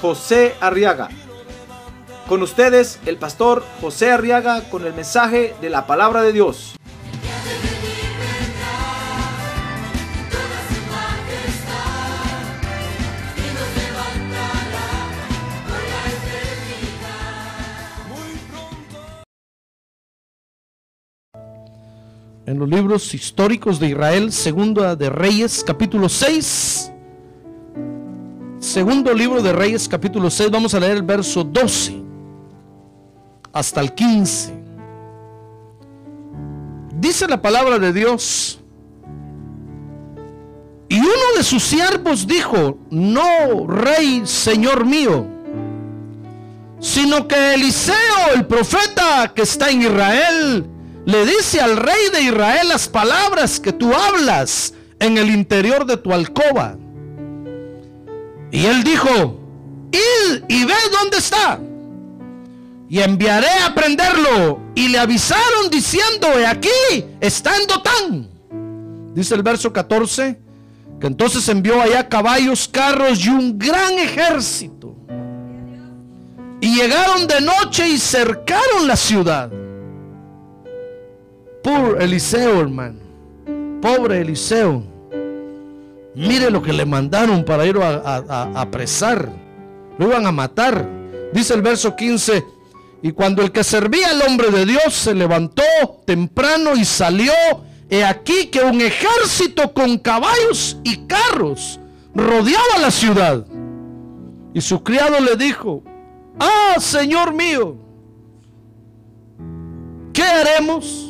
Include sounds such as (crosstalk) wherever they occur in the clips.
José Arriaga. Con ustedes, el pastor José Arriaga con el mensaje de la palabra de Dios. en los libros históricos de Israel, Segunda de Reyes, capítulo 6. Segundo libro de Reyes, capítulo 6, vamos a leer el verso 12 hasta el 15. Dice la palabra de Dios. Y uno de sus siervos dijo, no, rey, señor mío, sino que Eliseo, el profeta que está en Israel, le dice al rey de Israel las palabras que tú hablas en el interior de tu alcoba. Y él dijo, id y ve dónde está. Y enviaré a prenderlo. Y le avisaron diciendo, he aquí, está en Dotán. Dice el verso 14, que entonces envió allá caballos, carros y un gran ejército. Y llegaron de noche y cercaron la ciudad. Por Eliseo, hermano. Pobre Eliseo. Mire lo que le mandaron para ir a, apresar. Lo iban a matar. Dice el verso 15. Y cuando el que servía al hombre de Dios se levantó temprano y salió, he aquí que un ejército con caballos y carros rodeaba la ciudad. Y su criado le dijo, ah, Señor mío, ¿qué haremos?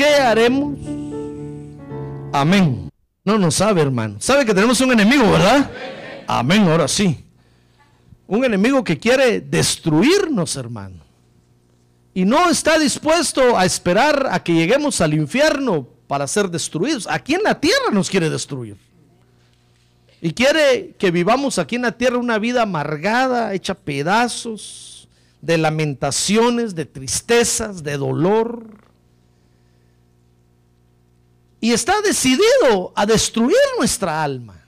¿qué haremos? Amén. No nos sabe, hermano. Sabe que tenemos un enemigo, ¿verdad? Amén, ahora sí. Un enemigo que quiere destruirnos, hermano. Y no está dispuesto a esperar a que lleguemos al infierno para ser destruidos. Aquí en la tierra nos quiere destruir. Y quiere que vivamos aquí en la tierra una vida amargada, hecha pedazos, de lamentaciones, de tristezas, de dolor y está decidido a destruir nuestra alma.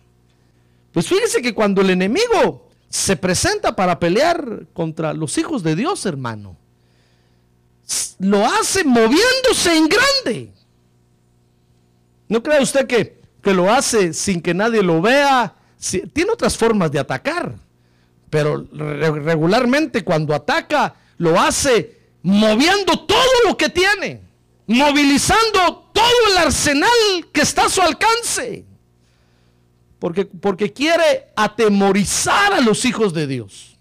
Pues fíjese que cuando el enemigo se presenta para pelear contra los hijos de Dios, hermano, lo hace moviéndose en grande. ¿No cree usted que, que lo hace sin que nadie lo vea? tiene otras formas de atacar, pero regularmente cuando ataca lo hace moviendo todo lo que tiene movilizando todo el arsenal que está a su alcance. Porque, porque quiere atemorizar a los hijos de Dios.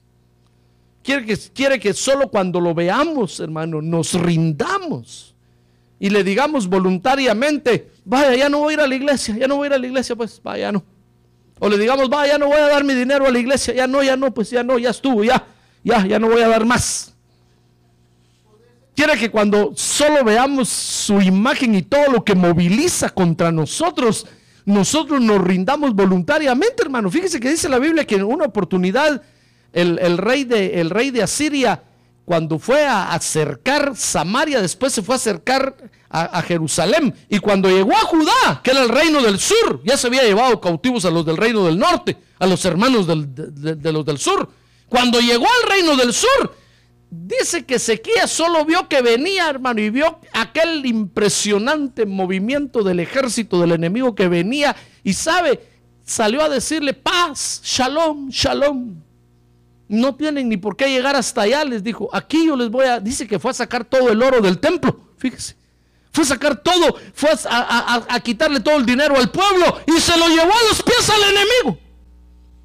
Quiere que, quiere que solo cuando lo veamos, hermano, nos rindamos y le digamos voluntariamente, vaya, ya no voy a ir a la iglesia, ya no voy a ir a la iglesia, pues vaya, no. O le digamos, vaya, ya no voy a dar mi dinero a la iglesia, ya no, ya no, pues ya no, ya estuvo, ya, ya, ya no voy a dar más. Quiere que cuando solo veamos su imagen y todo lo que moviliza contra nosotros, nosotros nos rindamos voluntariamente, hermano. Fíjese que dice la Biblia que en una oportunidad el, rey, de, el rey de Asiria, cuando fue a acercar Samaria, después se fue a acercar a, Jerusalén. Y cuando llegó a Judá, que era el reino del sur, ya se había llevado cautivos a los del reino del norte, a los hermanos de los del sur. Cuando llegó al reino del sur, Dice que Sequía solo vio que venía, hermano, y vio aquel impresionante movimiento del ejército del enemigo que venía. Y sabe, salió a decirle paz, shalom, shalom. No tienen ni por qué llegar hasta allá, les dijo. Aquí yo les voy a. Dice que fue a sacar todo el oro del templo, fíjese. Fue a sacar todo, fue a, a quitarle todo el dinero al pueblo y se lo llevó a los pies al enemigo.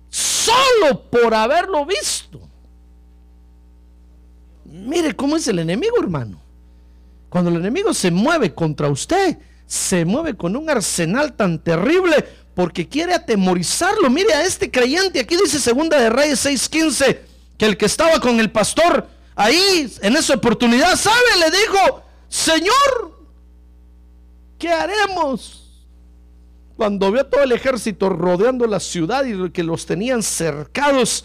Solo por haberlo visto. Mire cómo es el enemigo, hermano. Cuando el enemigo se mueve contra usted, se mueve con un arsenal tan terrible porque quiere atemorizarlo. Mire a este creyente, aquí dice Segunda de Reyes 6:15, que el que estaba con el pastor ahí en esa oportunidad, ¿sabe? Le dijo, Señor, ¿qué haremos? Cuando vio todo el ejército rodeando la ciudad y que los tenían cercados,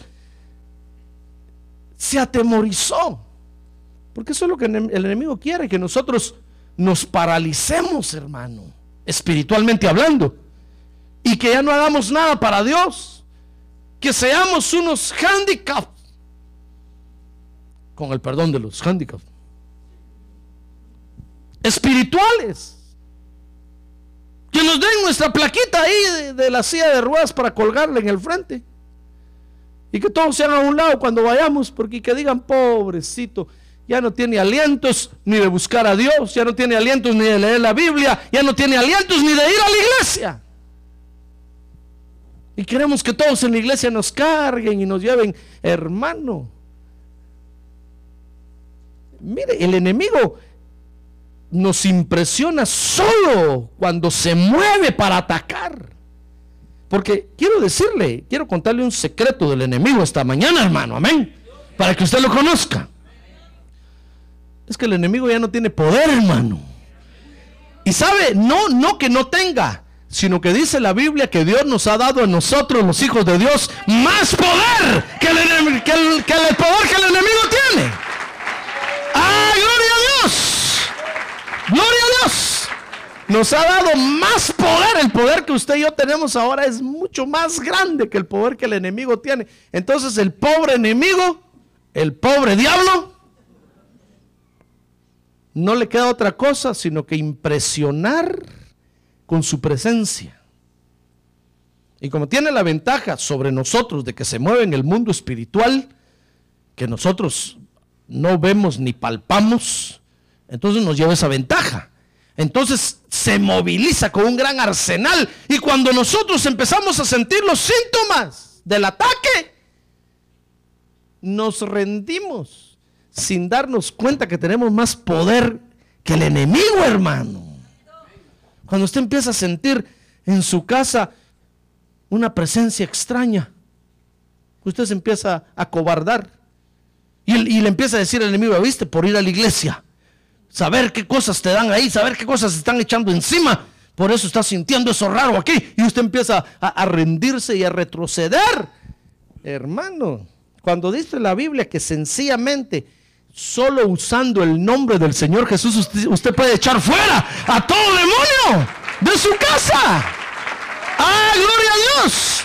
se atemorizó. Porque eso es lo que el enemigo quiere, que nosotros nos paralicemos, hermano, espiritualmente hablando. Y que ya no hagamos nada para Dios. Que seamos unos handicaps. Con el perdón de los handicaps. Espirituales. Que nos den nuestra plaquita ahí de, la silla de ruedas para colgarla en el frente. Y que todos sean a un lado cuando vayamos, porque que digan, pobrecito, ya no tiene alientos ni de buscar a Dios, ya no tiene alientos ni de leer la Biblia, ya no tiene alientos ni de ir a la iglesia. Y queremos que todos en la iglesia nos carguen y nos lleven, hermano. Mire, el enemigo nos impresiona solo cuando se mueve para atacar. Porque quiero decirle, quiero contarle un secreto del enemigo esta mañana, hermano, amén. Para que usted lo conozca. Es que el enemigo ya no tiene poder, hermano. Y sabe, no, no que no tenga, sino que dice la Biblia que Dios nos ha dado a nosotros, los hijos de Dios, más poder que el, que el, poder que el enemigo tiene. ¡Ah, gloria a Dios! Gloria a Dios. Nos ha dado más poder. El poder que usted y yo tenemos ahora es mucho más grande que el poder que el enemigo tiene. Entonces el pobre enemigo, el pobre diablo, no le queda otra cosa sino que impresionar con su presencia. Y como tiene la ventaja sobre nosotros de que se mueve en el mundo espiritual, que nosotros no vemos ni palpamos, entonces nos lleva esa ventaja. Entonces se moviliza con un gran arsenal. Y cuando nosotros empezamos a sentir los síntomas del ataque, nos rendimos sin darnos cuenta que tenemos más poder que el enemigo, hermano. Cuando usted empieza a sentir en su casa una presencia extraña, usted se empieza a cobardar y, le empieza a decir al enemigo, ¿viste? Por ir a la iglesia saber qué cosas te dan ahí, saber qué cosas se están echando encima. Por eso está sintiendo eso raro aquí. Y usted empieza a, rendirse y a retroceder. Hermano, cuando dice la Biblia que sencillamente solo usando el nombre del Señor Jesús usted, puede echar fuera a todo demonio de su casa. ¡Ah, gloria a Dios!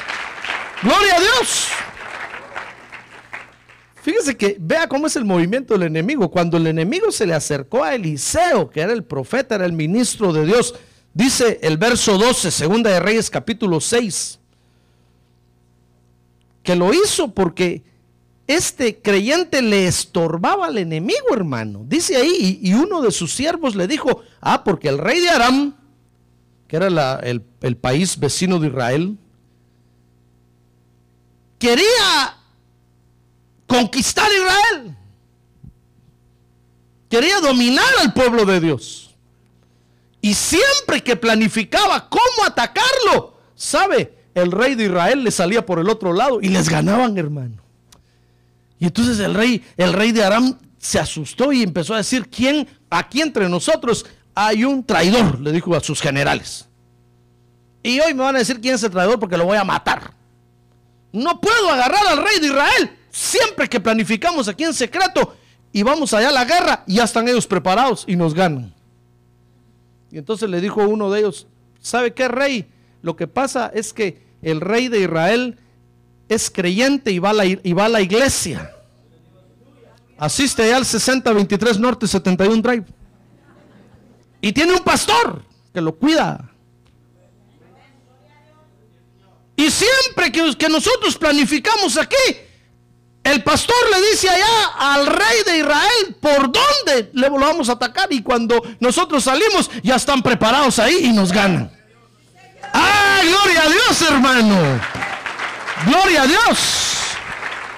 ¡Gloria a Dios! Fíjese que vea cómo es el movimiento del enemigo. Cuando el enemigo se le acercó a Eliseo, que era el profeta, era el ministro de Dios, dice el verso 12, segunda de Reyes capítulo 6, que lo hizo porque este creyente le estorbaba al enemigo, hermano. Dice ahí, y, uno de sus siervos le dijo, ah, porque el rey de Aram, que era el, el país vecino de Israel, quería conquistar Israel. Quería dominar al pueblo de Dios. Y siempre que planificaba cómo atacarlo, ¿sabe? El rey de Israel le salía por el otro lado y les ganaban, hermano. Y entonces el rey, el rey de Aram se asustó y empezó a decir, ¿quién, aquí entre nosotros hay un traidor? Le dijo a sus generales. Y hoy me van a decir quién es el traidor porque lo voy a matar. No puedo agarrar al rey de Israel Siempre que planificamos aquí en secreto y vamos allá a la guerra, ya están ellos preparados y nos ganan. Y entonces le dijo uno de ellos, ¿sabe qué rey? Lo que pasa es que el rey de Israel es creyente y va a la, y va a la iglesia. Asiste al 6023 Norte 71 Drive. Y tiene un pastor que lo cuida. Y siempre que, que nosotros planificamos aquí, el pastor le dice allá al rey de Israel por dónde le lo vamos a atacar y cuando nosotros salimos ya están preparados ahí y nos ganan. ¡Ah, gloria a Dios, hermano! ¡Gloria a Dios!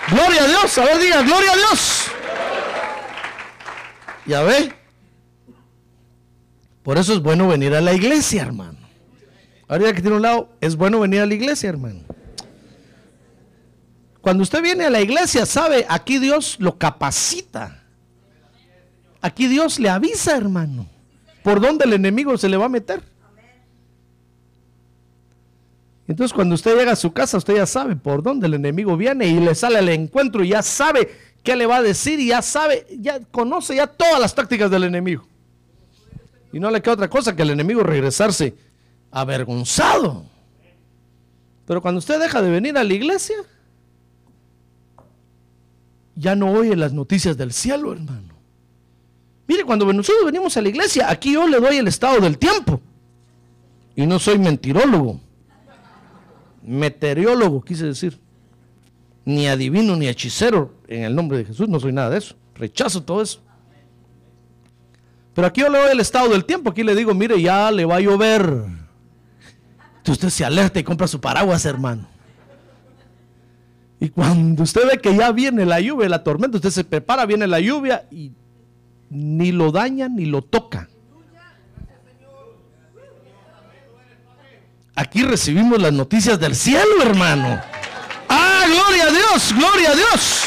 ¡Gloria a Dios! A ver, diga, ¡Gloria a Dios! ¿Ya ve? Por eso es bueno venir a la iglesia, hermano. Ahorita que tiene un lado, es bueno venir a la iglesia, hermano. Cuando usted viene a la iglesia, sabe, aquí Dios lo capacita. Aquí Dios le avisa, hermano, por dónde el enemigo se le va a meter. Entonces cuando usted llega a su casa, usted ya sabe por dónde el enemigo viene y le sale al encuentro y ya sabe qué le va a decir y ya sabe, ya conoce ya todas las tácticas del enemigo. Y no le queda otra cosa que el enemigo regresarse avergonzado. Pero cuando usted deja de venir a la iglesia, ya no oye las noticias del cielo, hermano. Mire, cuando nosotros venimos a la iglesia, aquí yo le doy el estado del tiempo. Y no soy mentirólogo. Meteorólogo, quise decir. Ni adivino ni hechicero en el nombre de Jesús, no soy nada de eso. Rechazo todo eso. Pero aquí yo le doy el estado del tiempo. Aquí le digo, mire, ya le va a llover. Usted se alerta y compra su paraguas, hermano. Y cuando usted ve que ya viene la lluvia, la tormenta, usted se prepara, viene la lluvia y ni lo daña ni lo toca. Aquí recibimos las noticias del cielo, hermano. Ah, gloria a Dios, gloria a Dios.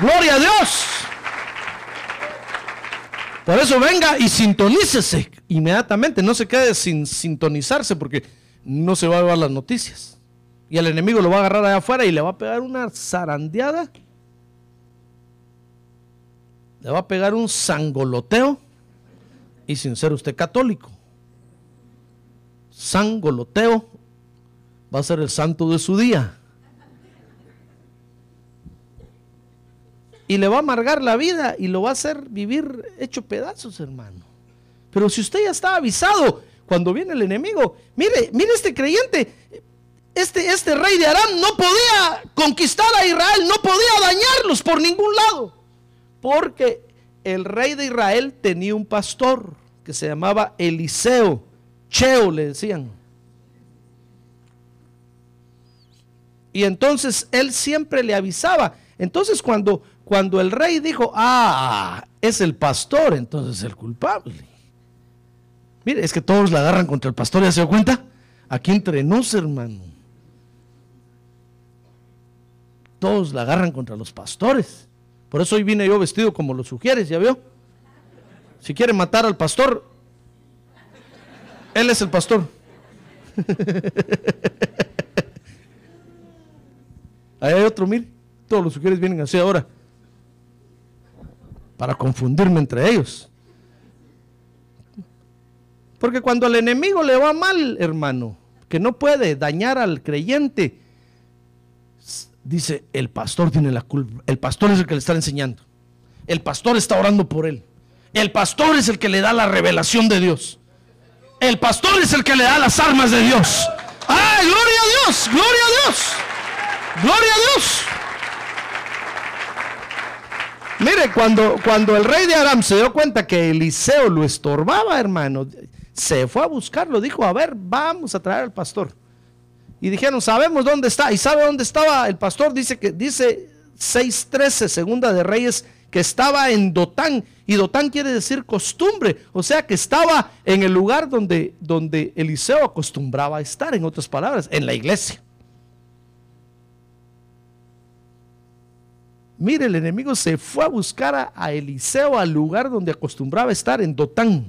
Gloria a Dios. Por eso venga y sintonícese inmediatamente. No se quede sin sintonizarse porque no se va a llevar las noticias. Y el enemigo lo va a agarrar allá afuera y le va a pegar una zarandeada. Le va a pegar un sangoloteo. Y sin ser usted católico. Sangoloteo va a ser el santo de su día. Y le va a amargar la vida y lo va a hacer vivir hecho pedazos, hermano. Pero si usted ya está avisado cuando viene el enemigo, mire, mire este creyente, este, este rey de Aram no podía conquistar a Israel, no podía dañarlos por ningún lado. Porque el rey de Israel tenía un pastor que se llamaba Eliseo, Cheo le decían. Y entonces él siempre le avisaba. Entonces cuando, cuando el rey dijo, ah, es el pastor, entonces el culpable. Mire, es que todos la agarran contra el pastor, ¿ya se dio cuenta? Aquí entre nos, hermano. todos la agarran contra los pastores. Por eso hoy vine yo vestido como lo sugieres, ¿ya vio? Si quiere matar al pastor, él es el pastor. Ahí hay otro, mire, todos los sugieres vienen así ahora. Para confundirme entre ellos. Porque cuando al enemigo le va mal, hermano, que no puede dañar al creyente, dice, el pastor tiene la culpa. El pastor es el que le está enseñando. El pastor está orando por él. El pastor es el que le da la revelación de Dios. El pastor es el que le da las armas de Dios. ¡Ay, gloria a Dios! ¡Gloria a Dios! ¡Gloria a Dios! Mire, cuando, cuando el rey de Aram se dio cuenta que Eliseo lo estorbaba, hermano, se fue a buscarlo. Dijo, a ver, vamos a traer al pastor. Y dijeron, sabemos dónde está. ¿Y sabe dónde estaba el pastor? Dice que dice 6.13, segunda de Reyes, que estaba en Dotán. Y Dotán quiere decir costumbre. O sea que estaba en el lugar donde, donde Eliseo acostumbraba a estar, en otras palabras, en la iglesia. Mire, el enemigo se fue a buscar a, a Eliseo al lugar donde acostumbraba estar, en Dotán.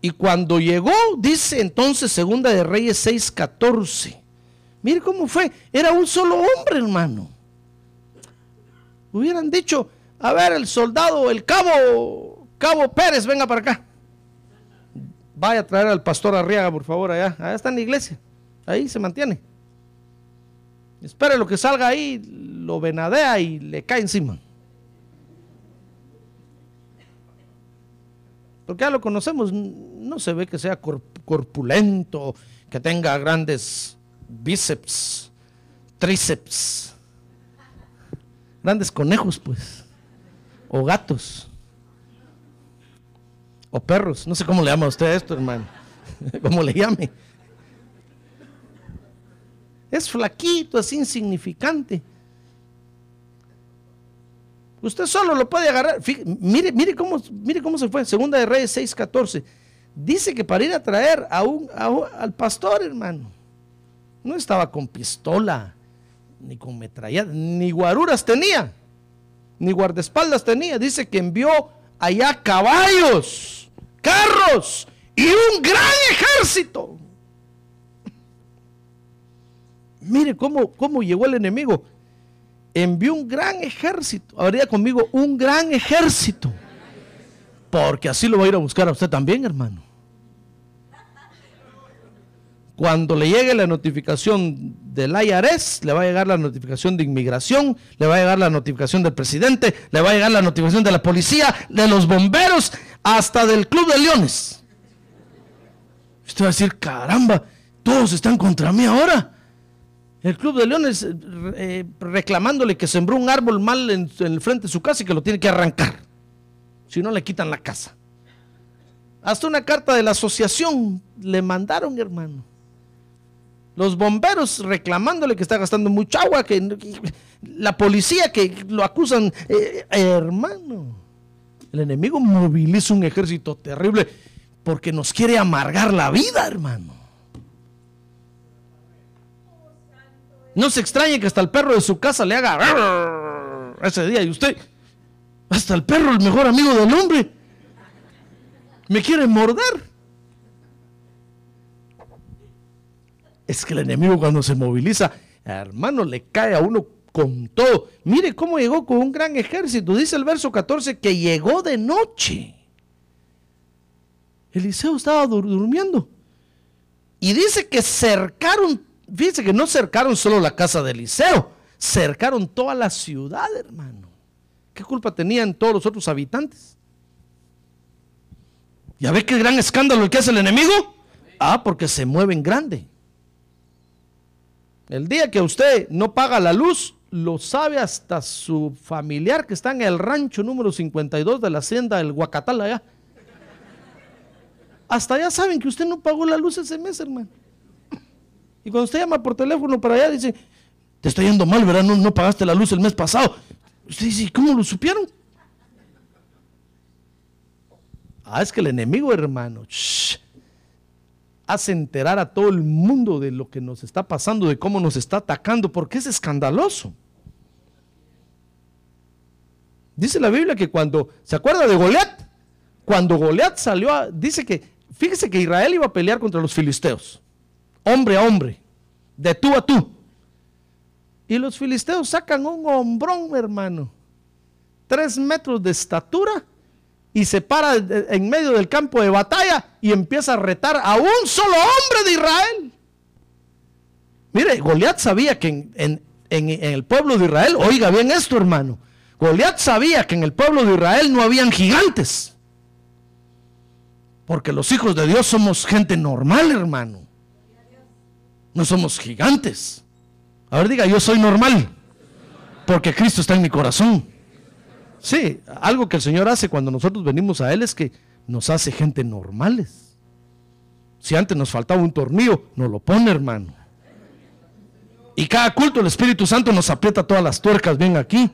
Y cuando llegó, dice entonces Segunda de Reyes 6:14. Mire cómo fue, era un solo hombre, hermano. Hubieran dicho, a ver, el soldado, el cabo, cabo Pérez, venga para acá. Vaya a traer al pastor Arriaga, por favor, allá. Allá está en la iglesia. Ahí se mantiene. Espere lo que salga ahí, lo venadea y le cae encima. Porque ya lo conocemos, no se ve que sea corpulento, que tenga grandes bíceps, tríceps, grandes conejos, pues, o gatos, o perros, no sé cómo le llama a usted esto, hermano, (laughs) cómo le llame. Es flaquito, así insignificante. Usted solo lo puede agarrar. mire, mire, cómo, mire cómo se fue. Segunda de Reyes 6:14. Dice que para ir a traer a un, al pastor, hermano, no estaba con pistola, ni con metralleta, ni guaruras tenía, ni guardaespaldas tenía. Dice que envió allá caballos, carros y un gran ejército. (laughs) Mire cómo, cómo llegó el enemigo envió un gran ejército. Habría conmigo un gran ejército. Porque así lo va a ir a buscar a usted también, hermano. Cuando le llegue la notificación del IRS, le va a llegar la notificación de inmigración, le va a llegar la notificación del presidente, le va a llegar la notificación de la policía, de los bomberos, hasta del Club de Leones. Usted va a decir, caramba, todos están contra mí ahora. El Club de Leones eh, reclamándole que sembró un árbol mal en, el frente de su casa y que lo tiene que arrancar. Si no, le quitan la casa. Hasta una carta de la asociación le mandaron, hermano. Los bomberos reclamándole que está gastando mucha agua, que, la policía que lo acusan, eh, hermano. El enemigo moviliza un ejército terrible porque nos quiere amargar la vida, hermano. No se extrañe que hasta el perro de su casa le haga (laughs) ese día. Y usted, hasta el perro, el mejor amigo del hombre, me quiere morder. Es que el enemigo cuando se moviliza, hermano, le cae a uno con todo. Mire cómo llegó con un gran ejército. Dice el verso 14 que llegó de noche. Eliseo estaba durmiendo. Y dice que cercaron Fíjense que no cercaron solo la casa de Eliseo, cercaron toda la ciudad, hermano. ¿Qué culpa tenían todos los otros habitantes? ¿Ya ve qué gran escándalo que hace el enemigo? Ah, porque se mueven grande. El día que usted no paga la luz, lo sabe hasta su familiar que está en el rancho número 52 de la hacienda del Huacatal allá. Hasta allá saben que usted no pagó la luz ese mes, hermano. Y cuando usted llama por teléfono para allá, dice, te está yendo mal, ¿verdad? No, pagaste la luz el mes pasado. Usted dice, ¿cómo lo supieron? Ah, es que el enemigo, hermano, hace enterar a todo el mundo de lo que nos está pasando, de cómo nos está atacando, porque es escandaloso. Dice la Biblia que cuando, ¿se acuerda de Goliat? Cuando Goliat salió, a, dice que, fíjese que Israel iba a pelear contra los filisteos hombre a hombre, de tú a tú. Y los filisteos sacan un hombrón, hermano, tres metros de estatura, y se para en medio del campo de batalla y empieza a retar a un solo hombre de Israel. Mire, Goliat sabía que en, el pueblo de Israel, oiga bien esto, hermano, Goliat sabía que en el pueblo de Israel no habían gigantes. Porque los hijos de Dios somos gente normal, hermano. No somos gigantes. A ver, diga, yo soy normal. Porque Cristo está en mi corazón. Sí, algo que el Señor hace cuando nosotros venimos a Él es que nos hace gente normales. Si antes nos faltaba un tornillo, nos lo pone, hermano. Y cada culto el Espíritu Santo nos aprieta todas las tuercas bien aquí.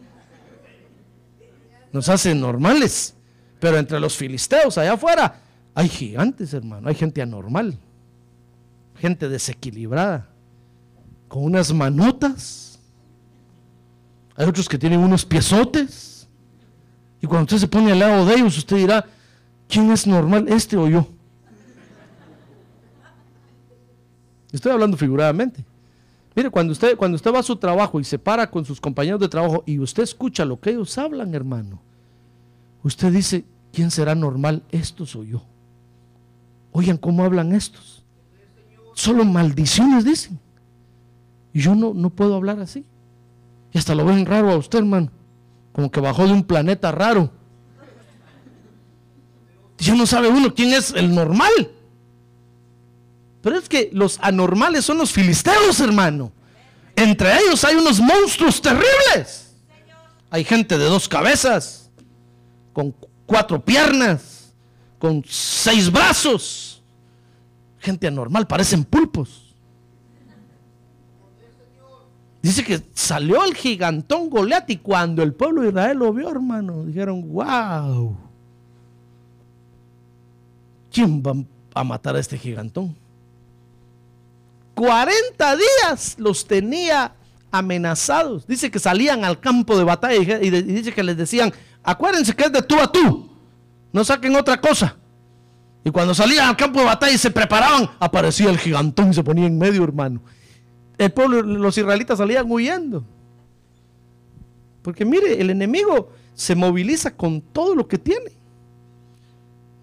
Nos hace normales. Pero entre los filisteos allá afuera hay gigantes, hermano. Hay gente anormal gente desequilibrada, con unas manotas. Hay otros que tienen unos piezotes. Y cuando usted se pone al lado de ellos, usted dirá, ¿quién es normal, este o yo? Estoy hablando figuradamente. Mire, cuando usted, cuando usted va a su trabajo y se para con sus compañeros de trabajo y usted escucha lo que ellos hablan, hermano, usted dice, ¿quién será normal? Estos o yo. Oigan cómo hablan estos. Solo maldiciones dicen. Y yo no, no puedo hablar así. Y hasta lo ven raro a usted, hermano. Como que bajó de un planeta raro. Ya no sabe uno quién es el normal. Pero es que los anormales son los filisteos, hermano. Entre ellos hay unos monstruos terribles. Hay gente de dos cabezas, con cuatro piernas, con seis brazos gente anormal, parecen pulpos. Dice que salió el gigantón Goliat y cuando el pueblo de Israel lo vio, hermano, dijeron, wow, ¿quién va a matar a este gigantón? 40 días los tenía amenazados. Dice que salían al campo de batalla y, dice que les decían, acuérdense que es de tú a tú, no saquen otra cosa. Y cuando salían al campo de batalla y se preparaban, aparecía el gigantón y se ponía en medio, hermano el pueblo, los israelitas salían huyendo. Porque mire, el enemigo se moviliza con todo lo que tiene.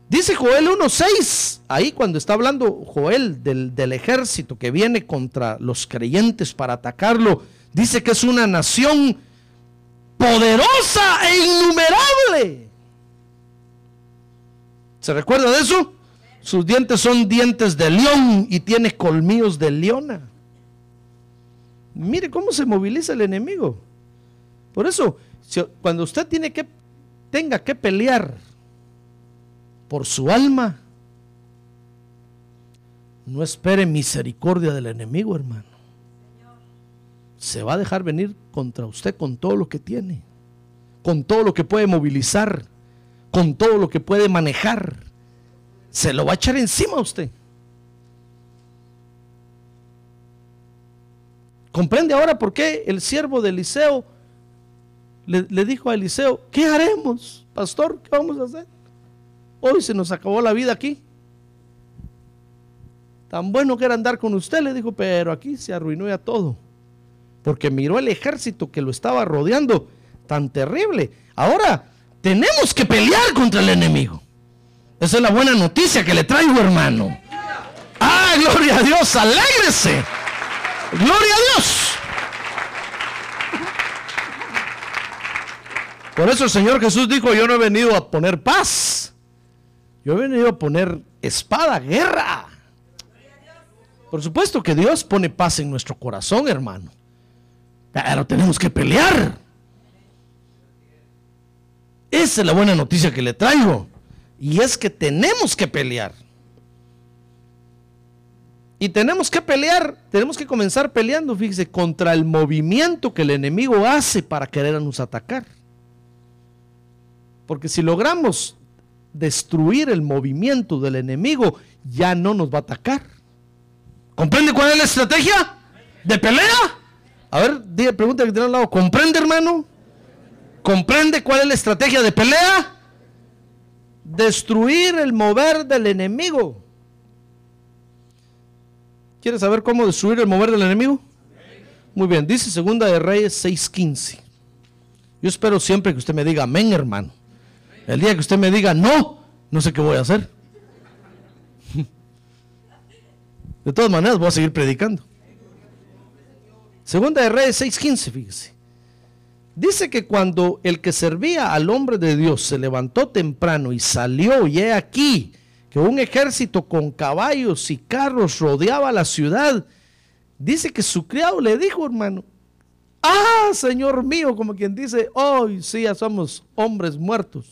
Dice Joel 1.6, ahí cuando está hablando Joel del, del, ejército que viene contra los creyentes para atacarlo, dice que es una nación poderosa e innumerable. ¿Se recuerda de eso? Sus dientes son dientes de león y tiene colmillos de leona. Mire cómo se moviliza el enemigo. Por eso, cuando usted tiene que, tenga que pelear por su alma, no espere misericordia del enemigo, hermano. Se va a dejar venir contra usted con todo lo que tiene, con todo lo que puede movilizar, con todo lo que puede manejar. Se lo va a echar encima a usted. ¿Comprende ahora por qué el siervo de Eliseo le, dijo a Eliseo, ¿qué haremos, pastor? ¿Qué vamos a hacer? Hoy se nos acabó la vida aquí. Tan bueno que era andar con usted, le dijo, pero aquí se arruinó ya todo. Porque miró el ejército que lo estaba rodeando, tan terrible. Ahora tenemos que pelear contra el enemigo. Esa es la buena noticia que le traigo, hermano. Ah, gloria a Dios, alégrese. Gloria a Dios. Por eso el Señor Jesús dijo, yo no he venido a poner paz. Yo he venido a poner espada, guerra. Por supuesto que Dios pone paz en nuestro corazón, hermano. Pero tenemos que pelear. Esa es la buena noticia que le traigo. Y es que tenemos que pelear. Y tenemos que pelear, tenemos que comenzar peleando, fíjese, contra el movimiento que el enemigo hace para querernos atacar. Porque si logramos destruir el movimiento del enemigo, ya no nos va a atacar. ¿Comprende cuál es la estrategia de pelea? A ver, diga, pregunta que tiene al lado, ¿comprende hermano? ¿Comprende cuál es la estrategia de pelea? Destruir el mover del enemigo. ¿Quieres saber cómo destruir el mover del enemigo? Muy bien, dice Segunda de Reyes 6:15. Yo espero siempre que usted me diga amén, hermano. El día que usted me diga no, no sé qué voy a hacer. (laughs) De todas maneras, voy a seguir predicando. Segunda de Reyes 6:15, fíjese. Dice que cuando el que servía al hombre de Dios se levantó temprano y salió, y he aquí, que un ejército con caballos y carros rodeaba la ciudad. Dice que su criado le dijo, hermano, ah, Señor mío, como quien dice, hoy sí ya somos hombres muertos.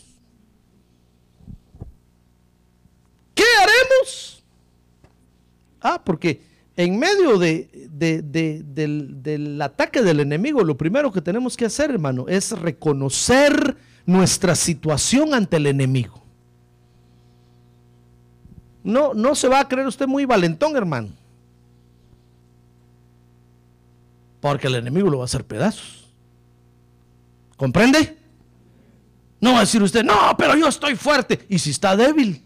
¿Qué haremos? Ah, porque en medio de, del ataque del enemigo, lo primero que tenemos que hacer, hermano, es reconocer nuestra situación ante el enemigo. No, no se va a creer usted muy valentón, hermano. Porque el enemigo lo va a hacer pedazos. ¿Comprende? No va a decir usted, no, pero yo estoy fuerte. ¿Y si está débil?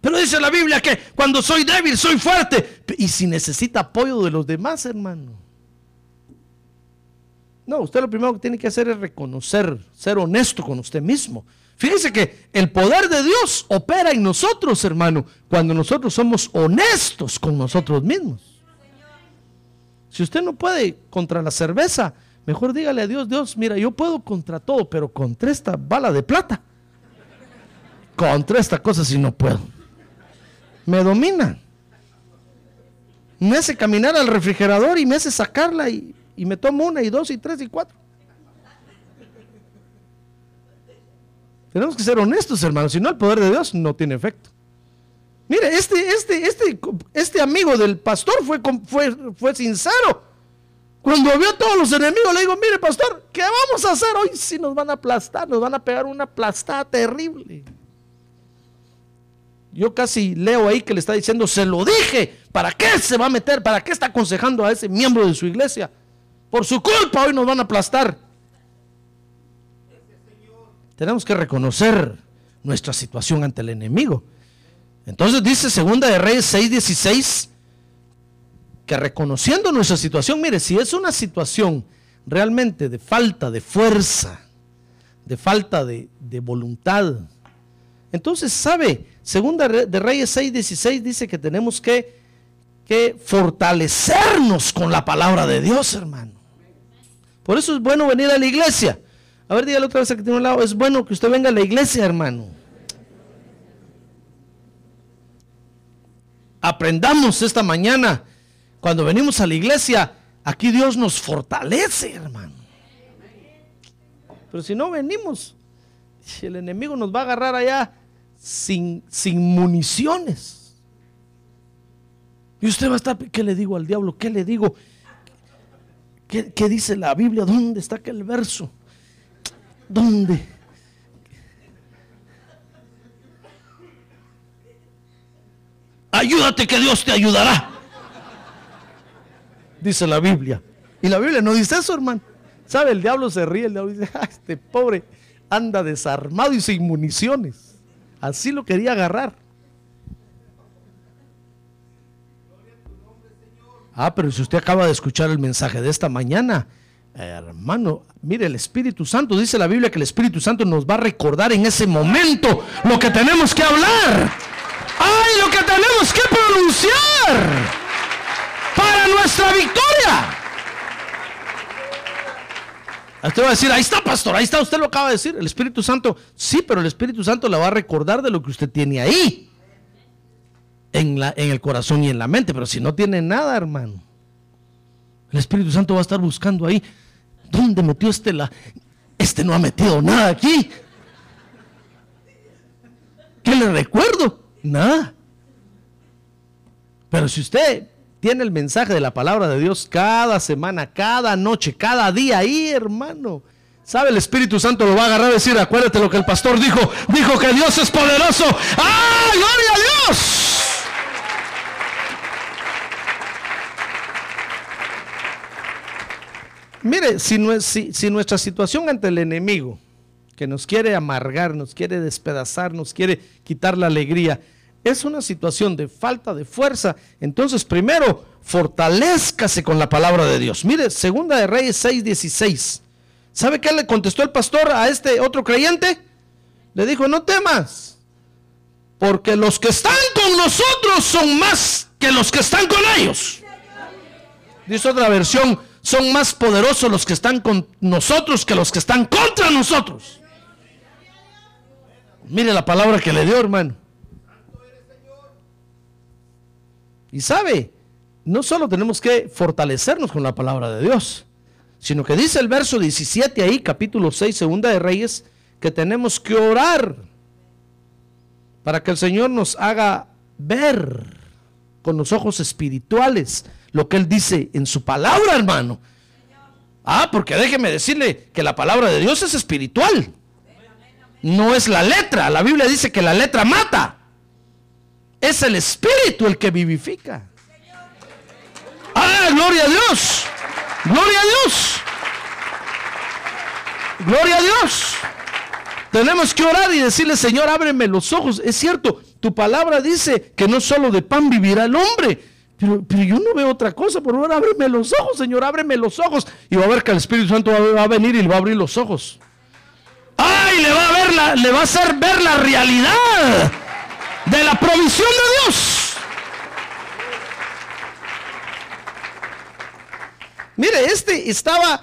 Pero dice la Biblia que cuando soy débil soy fuerte. ¿Y si necesita apoyo de los demás, hermano? No, usted lo primero que tiene que hacer es reconocer, ser honesto con usted mismo. Fíjese que el poder de Dios opera en nosotros, hermano, cuando nosotros somos honestos con nosotros mismos. Si usted no puede contra la cerveza, mejor dígale a Dios, Dios, mira, yo puedo contra todo, pero contra esta bala de plata, contra esta cosa si no puedo. Me domina. Me hace caminar al refrigerador y me hace sacarla y, y me tomo una y dos y tres y cuatro. Tenemos que ser honestos, hermanos, si no el poder de Dios no tiene efecto. Mire, este, este, este, este amigo del pastor fue, fue, fue sincero. Cuando vio a todos los enemigos, le digo, mire, pastor, ¿qué vamos a hacer hoy? Si nos van a aplastar, nos van a pegar una aplastada terrible. Yo casi leo ahí que le está diciendo, se lo dije, ¿para qué se va a meter? ¿Para qué está aconsejando a ese miembro de su iglesia? Por su culpa hoy nos van a aplastar. Tenemos que reconocer nuestra situación ante el enemigo. Entonces dice Segunda de Reyes 6:16 que reconociendo nuestra situación, mire, si es una situación realmente de falta de fuerza, de falta de, voluntad, entonces sabe, Segunda de Reyes 6:16 dice que tenemos que fortalecernos con la palabra de Dios, hermano. Por eso es bueno venir a la iglesia. A ver, dígale otra vez que tiene un lado. Es bueno que usted venga a la iglesia, hermano. Aprendamos esta mañana, cuando venimos a la iglesia, aquí Dios nos fortalece, hermano. Pero si no venimos, el enemigo nos va a agarrar allá sin, sin municiones. Y usted va a estar, ¿qué le digo al diablo? ¿Qué le digo? ¿Qué, qué dice la Biblia? ¿Dónde está aquel verso? ¿Dónde? Ayúdate que Dios te ayudará. Dice la Biblia. Y la Biblia no dice eso, hermano. ¿Sabe? El diablo se ríe, el diablo dice, ah, este pobre anda desarmado y sin municiones. Así lo quería agarrar. Ah, pero si usted acaba de escuchar el mensaje de esta mañana, hermano, mire, el Espíritu Santo, dice la Biblia que el Espíritu Santo nos va a recordar en ese momento lo que tenemos que hablar. ¡Ay, lo que tenemos que pronunciar! Para nuestra victoria. Usted va a decir, ahí está, pastor, ahí está, usted lo acaba de decir. El Espíritu Santo, sí, pero el Espíritu Santo le va a recordar de lo que usted tiene ahí. En, la, en el corazón y en la mente. Pero si no tiene nada, hermano. El Espíritu Santo va a estar buscando ahí. ¿Dónde metió este la? Este no ha metido nada aquí. ¿Qué le recuerdo? Nada. Pero si usted tiene el mensaje de la palabra de Dios cada semana, cada noche, cada día ahí, hermano. ¿Sabe? El Espíritu Santo lo va a agarrar y decir, acuérdate lo que el pastor dijo. Dijo que Dios es poderoso. ¡Ah, gloria a Dios! Mire, si, nuestra situación ante el enemigo, que nos quiere amargar, nos quiere despedazar, nos quiere quitar la alegría, es una situación de falta de fuerza, entonces primero fortalezcase con la palabra de Dios. Mire, segunda de Reyes 6:16. ¿Sabe qué le contestó el pastor a este otro creyente? Le dijo, no temas, porque los que están con nosotros son más que los que están con ellos. Dice otra versión, son más poderosos los que están con nosotros que los que están contra nosotros. Mire la palabra que le dio, hermano. Y sabe, no solo tenemos que fortalecernos con la palabra de Dios, sino que dice el verso 17 ahí, capítulo 6, segunda de Reyes, que tenemos que orar para que el Señor nos haga ver con los ojos espirituales lo que Él dice en su palabra, hermano. Ah, porque déjeme decirle que la palabra de Dios es espiritual. No es la letra. La Biblia dice que la letra mata. Es el espíritu el que vivifica. Ah, gloria a Dios. Gloria a Dios. Gloria a Dios. Tenemos que orar y decirle, Señor, ábreme los ojos. Es cierto, tu palabra dice que no solo de pan vivirá el hombre. Pero, yo no veo otra cosa. Por favor, ábreme los ojos, Señor, ábreme los ojos. Y va a ver que el Espíritu Santo va a venir y le va a abrir los ojos. ¡Ay! Le va a, ver le va a hacer ver la realidad de la provisión de Dios. Mire, este estaba,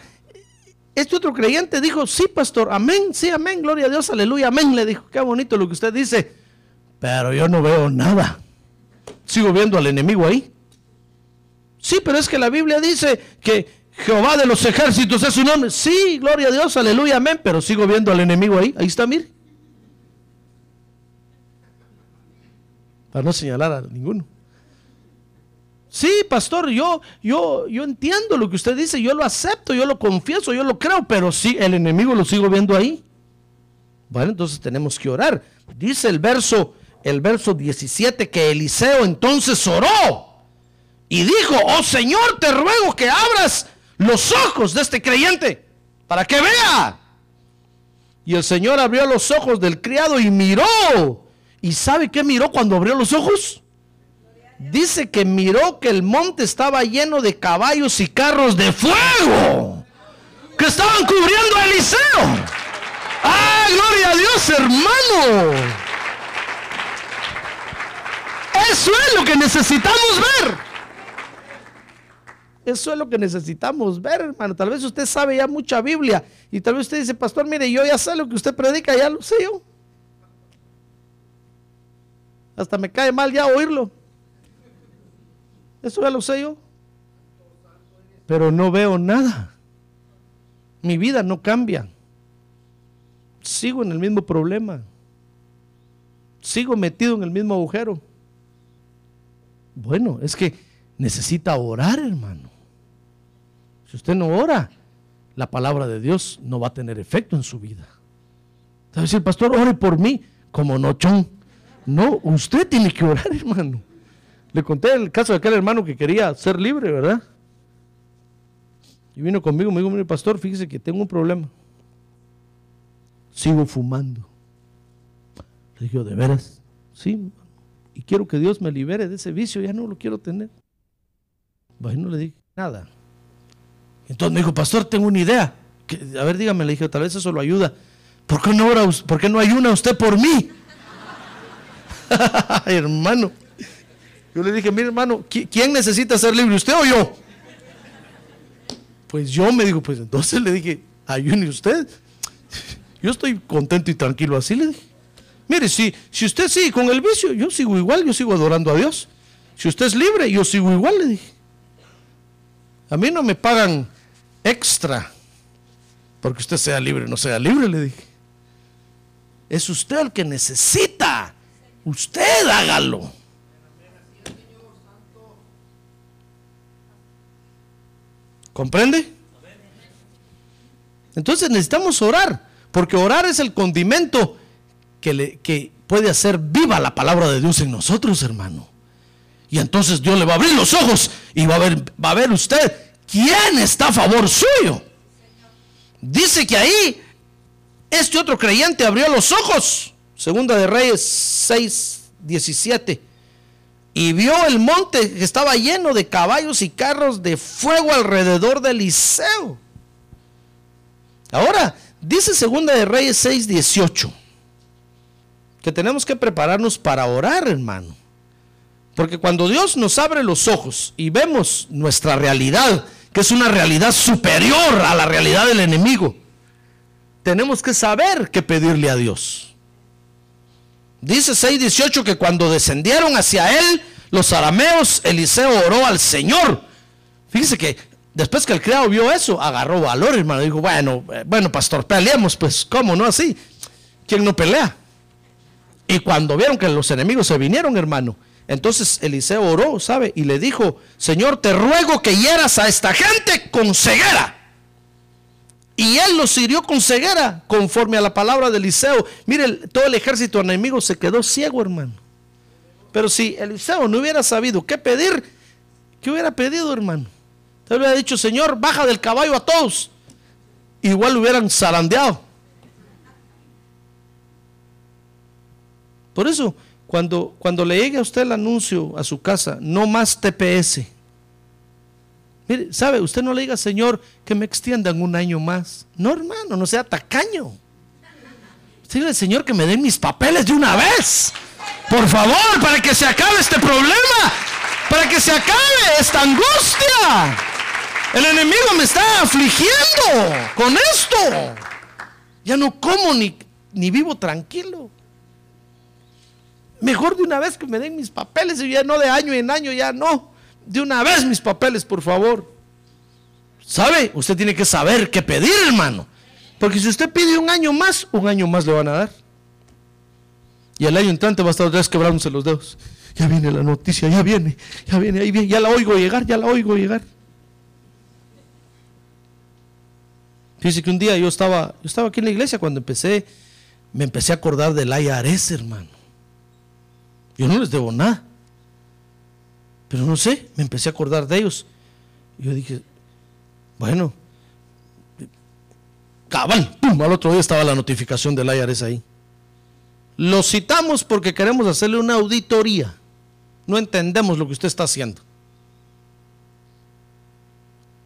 este otro creyente dijo, sí, pastor, amén, sí, amén, gloria a Dios, aleluya, amén. Le dijo, qué bonito lo que usted dice, pero yo no veo nada. Sigo viendo al enemigo ahí. Sí, pero es que la Biblia dice que Jehová de los ejércitos es su nombre. Sí, gloria a Dios, aleluya, amén, pero sigo viendo al enemigo ahí. Ahí está, mire. Para no señalar a ninguno. Sí, pastor, yo, yo, yo entiendo lo que usted dice, yo lo acepto, yo lo confieso, yo lo creo, pero sí, el enemigo lo sigo viendo ahí. Bueno, entonces tenemos que orar. Dice el verso, el verso 17 que Eliseo entonces oró y dijo, oh Señor, te ruego que abras los ojos de este creyente para que vea. Y el Señor abrió los ojos del criado y miró. ¿Y sabe qué miró cuando abrió los ojos? Dice que miró que el monte estaba lleno de caballos y carros de fuego que estaban cubriendo a Eliseo. ¡Ah, gloria a Dios, hermano! Eso es lo que necesitamos ver. Eso es lo que necesitamos ver, hermano. Tal vez usted sabe ya mucha Biblia y tal vez usted dice, pastor, mire, yo ya sé lo que usted predica, ya lo sé yo. Hasta me cae mal ya oírlo. Eso ya lo sé yo. Pero no veo nada. Mi vida no cambia. Sigo en el mismo problema. Sigo metido en el mismo agujero. Bueno, es que necesita orar, hermano. Si usted no ora, la palabra de Dios no va a tener efecto en su vida. ¿Sabe decir, pastor, ore por mí? Como no, chon. No, usted tiene que orar, (laughs) hermano. Le conté el caso de aquel hermano que quería ser libre, ¿verdad? Y vino conmigo, me dijo, mire pastor, fíjese que tengo un problema. Sigo fumando. Le dije, ¿de veras? Sí, y quiero que Dios me libere de ese vicio, ya no lo quiero tener. Bueno, le dije, nada. Entonces me dijo, pastor, tengo una idea. a ver, dígame, le dije, tal vez eso lo ayuda. ¿Por qué no, ora, por qué no ayuna usted por mí? (laughs) hermano. Yo le dije, mire hermano, ¿quién necesita ser libre, usted o yo? Pues yo me digo, pues entonces le dije, ayune usted. Yo estoy contento y tranquilo así, le dije. Mire, si, si usted sigue con el vicio, yo sigo igual, yo sigo adorando a Dios. Si usted es libre, yo sigo igual, le dije. A mí no me pagan extra porque usted sea libre no sea libre, le dije. Es usted el que necesita. Usted hágalo. ¿Comprende? Entonces necesitamos orar, porque orar es el condimento que, le, que puede hacer viva la palabra de Dios en nosotros, hermano. Y entonces Dios le va a abrir los ojos y va a ver, va a ver usted quién está a favor suyo. Dice que ahí este otro creyente abrió los ojos. Segunda de Reyes 6, 17 y vio el monte que estaba lleno de caballos y carros de fuego alrededor de Eliseo. Ahora, dice Segunda de Reyes 6:18 que tenemos que prepararnos para orar, hermano. Porque cuando Dios nos abre los ojos y vemos nuestra realidad, que es una realidad superior a la realidad del enemigo, tenemos que saber qué pedirle a Dios. Dice 6:18 que cuando descendieron hacia él los arameos, Eliseo oró al Señor. Fíjese que después que el criado vio eso, agarró valor, hermano. Dijo, bueno, eh, bueno, pastor, peleemos, pues, ¿cómo no así? ¿Quién no pelea? Y cuando vieron que los enemigos se vinieron, hermano, entonces Eliseo oró, ¿sabe? Y le dijo, Señor, te ruego que hieras a esta gente con ceguera. Y él los hirió con ceguera, conforme a la palabra de Eliseo. Mire, todo el ejército enemigo se quedó ciego, hermano. Pero si Eliseo no hubiera sabido qué pedir, ¿qué hubiera pedido, hermano? Te hubiera dicho, Señor, baja del caballo a todos. Igual lo hubieran zarandeado. Por eso, cuando, cuando le llegue a usted el anuncio a su casa, no más TPS Mire, ¿sabe? Usted no le diga, Señor, que me extiendan un año más. No, hermano, no sea tacaño. Dígale, Señor, que me den mis papeles de una vez. Por favor, para que se acabe este problema. Para que se acabe esta angustia. El enemigo me está afligiendo con esto. Ya no como ni, ni vivo tranquilo. Mejor de una vez que me den mis papeles y ya no de año en año, ya no de una vez mis papeles, por favor. ¿Sabe? Usted tiene que saber qué pedir, hermano. Porque si usted pide un año más, un año más le van a dar. Y el año entrante va a estar otra vez quebrándose los dedos. ya viene la noticia, ya viene, ya viene, ahí viene, ya la oigo llegar, ya la oigo llegar. Fíjese que un día yo estaba, yo estaba aquí en la iglesia cuando empecé, me empecé a acordar del IRS, hermano. Yo no les debo nada. Pero no sé, me empecé a acordar de ellos. Yo dije, bueno, cabal, pum, al otro día estaba la notificación del IRS ahí. Lo citamos porque queremos hacerle una auditoría. No entendemos lo que usted está haciendo.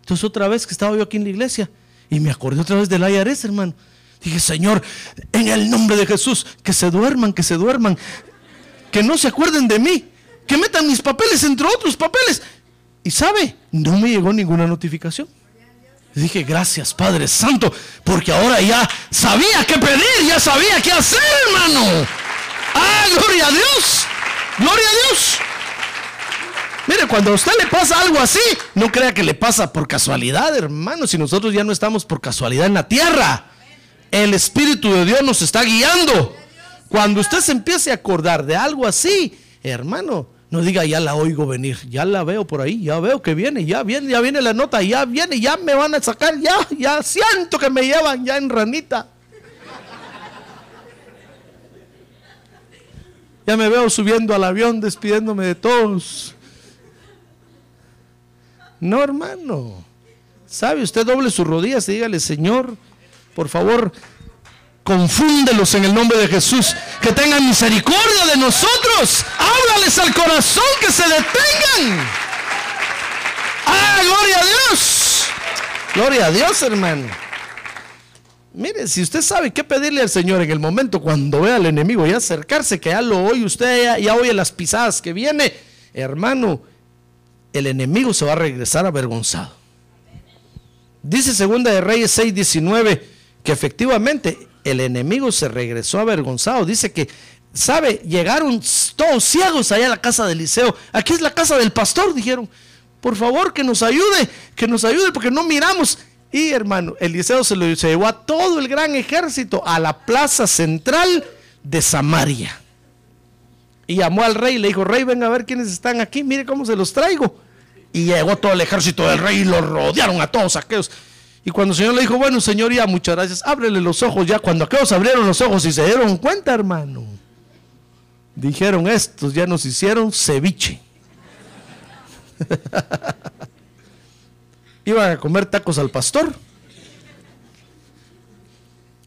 Entonces otra vez que estaba yo aquí en la iglesia y me acordé otra vez del IRS, hermano. Dije, Señor, en el nombre de Jesús, que se duerman, que se duerman, que no se acuerden de mí, que metan mis papeles entre otros papeles. Y sabe, no me llegó ninguna notificación. dije, gracias Padre Santo, porque ahora ya sabía qué pedir, ya sabía qué hacer, hermano. Ah, gloria a Dios, gloria a Dios. Mire, cuando a usted le pasa algo así, no crea que le pasa por casualidad, hermano, si nosotros ya no estamos por casualidad en la tierra. El Espíritu de Dios nos está guiando. Cuando usted se empiece a acordar de algo así, hermano, no diga ya la oigo venir, ya la veo por ahí, ya veo que viene, ya viene, ya viene la nota, ya viene, ya me van a sacar, ya, ya siento que me llevan ya en ranita. Ya me veo subiendo al avión, despidiéndome de todos. No, hermano. ¿Sabe? Usted doble sus rodillas y dígale, Señor, por favor, confúndelos en el nombre de Jesús. Que tengan misericordia de nosotros. Háblales al corazón que se detengan. ¡Ah, gloria a Dios! Gloria a Dios, hermano. Mire, si usted sabe qué pedirle al Señor en el momento cuando ve al enemigo y acercarse, que ya lo oye usted, ya, ya oye las pisadas que viene, hermano, el enemigo se va a regresar avergonzado. Dice Segunda de Reyes 6:19 que efectivamente el enemigo se regresó avergonzado. Dice que, ¿sabe? Llegaron todos ciegos allá a la casa de Eliseo. Aquí es la casa del pastor, dijeron. Por favor, que nos ayude, que nos ayude, porque no miramos. Y hermano, Eliseo se lo llevó a todo el gran ejército a la plaza central de Samaria. Y llamó al rey y le dijo, rey, venga a ver quiénes están aquí, mire cómo se los traigo. Y llegó todo el ejército del rey y lo rodearon a todos aquellos. Y cuando el Señor le dijo, bueno, Señor, ya muchas gracias, ábrele los ojos ya. Cuando aquellos abrieron los ojos y se dieron cuenta, hermano, dijeron estos, ya nos hicieron ceviche. (laughs) Iban a comer tacos al pastor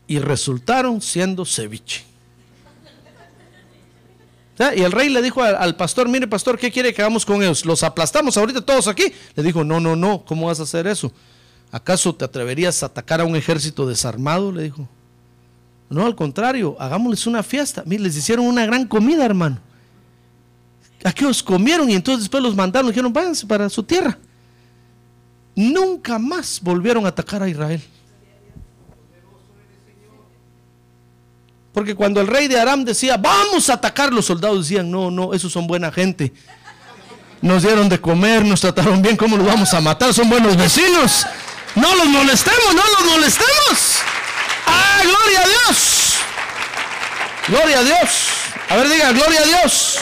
y resultaron siendo ceviche. Y el rey le dijo al, al, pastor, mire pastor, ¿qué quiere que hagamos con ellos? ¿Los aplastamos ahorita todos aquí? Le dijo, no, no, no, ¿cómo vas a hacer eso? ¿Acaso te atreverías a atacar a un ejército desarmado? Le dijo. No, al contrario, hagámosles una fiesta. Mire, les hicieron una gran comida, hermano. Aquellos comieron y entonces después los mandaron, dijeron, váyanse para su tierra. Nunca más volvieron a atacar a Israel. Porque cuando el rey de Aram decía, vamos a atacar, los soldados decían, no, no, esos son buena gente. Nos dieron de comer, nos trataron bien, ¿cómo los vamos a matar? Son buenos vecinos. No los molestemos, no los molestemos. ¡Ah, gloria a Dios! Gloria a Dios. A ver, diga, gloria a Dios.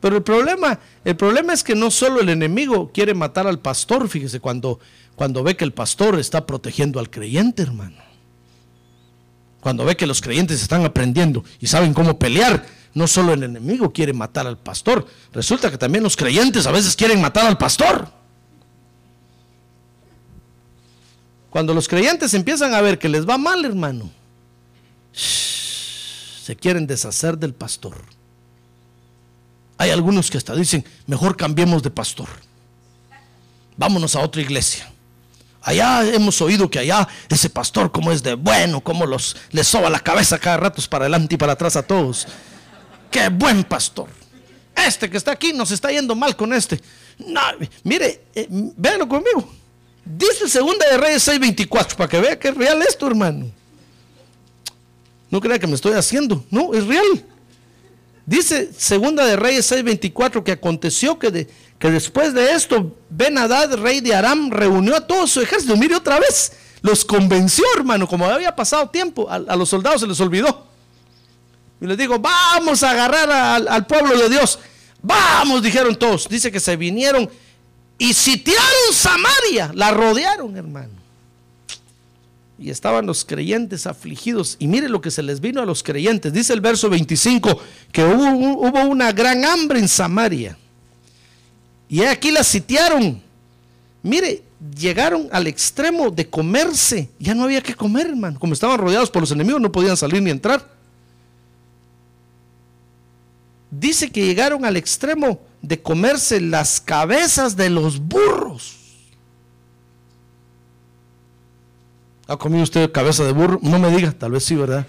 Pero el problema, el problema es que no solo el enemigo quiere matar al pastor, fíjese, cuando, cuando ve que el pastor está protegiendo al creyente, hermano. Cuando ve que los creyentes están aprendiendo y saben cómo pelear, no solo el enemigo quiere matar al pastor, resulta que también los creyentes a veces quieren matar al pastor. Cuando los creyentes empiezan a ver que les va mal, hermano, se quieren deshacer del pastor. Hay algunos que hasta dicen, mejor cambiemos de pastor. Vámonos a otra iglesia. Allá hemos oído que allá ese pastor como es de bueno, como los les soba la cabeza cada rato para adelante y para atrás a todos. Qué buen pastor. Este que está aquí nos está yendo mal con este. No, mire, eh, véanlo conmigo. Dice segunda de Reyes 6:24 para que vea que es real esto, hermano. No crea que me estoy haciendo. No, es real. Dice Segunda de Reyes 6:24 que aconteció que, que después de esto Ben Hadad, rey de Aram, reunió a todo su ejército. Mire otra vez, los convenció, hermano, como había pasado tiempo, a los soldados se les olvidó. Y les digo, vamos a agarrar al, pueblo de Dios. Vamos, dijeron todos. Dice que se vinieron y sitiaron Samaria. La rodearon, hermano. Y estaban los creyentes afligidos. Y mire lo que se les vino a los creyentes. Dice el verso 25 que hubo, hubo una gran hambre en Samaria. Y aquí la sitiaron. Mire, llegaron al extremo de comerse. Ya no había que comer, hermano. Como estaban rodeados por los enemigos, no podían salir ni entrar. Dice que llegaron al extremo de comerse las cabezas de los burros. ¿Ha comido usted cabeza de burro? No me diga, tal vez sí, ¿verdad?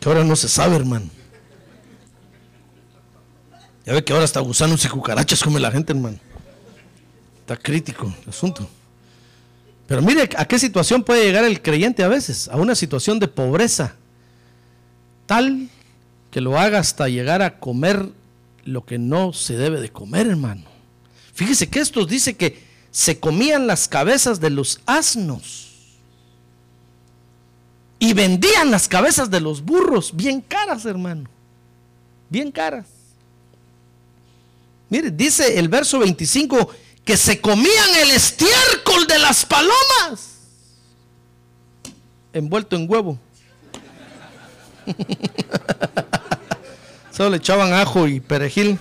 Que ahora no se sabe, hermano. Ya ve que ahora hasta gusanos y cucarachas come la gente, hermano. Está crítico el asunto. Pero mire a qué situación puede llegar el creyente a veces, a una situación de pobreza, tal que lo haga hasta llegar a comer lo que no se debe de comer, hermano. Fíjese que estos dice que se comían las cabezas de los asnos y vendían las cabezas de los burros, bien caras, hermano, bien caras. Mire, dice el verso 25 que se comían el estiércol de las palomas, envuelto en huevo. (laughs) Le echaban ajo y perejil.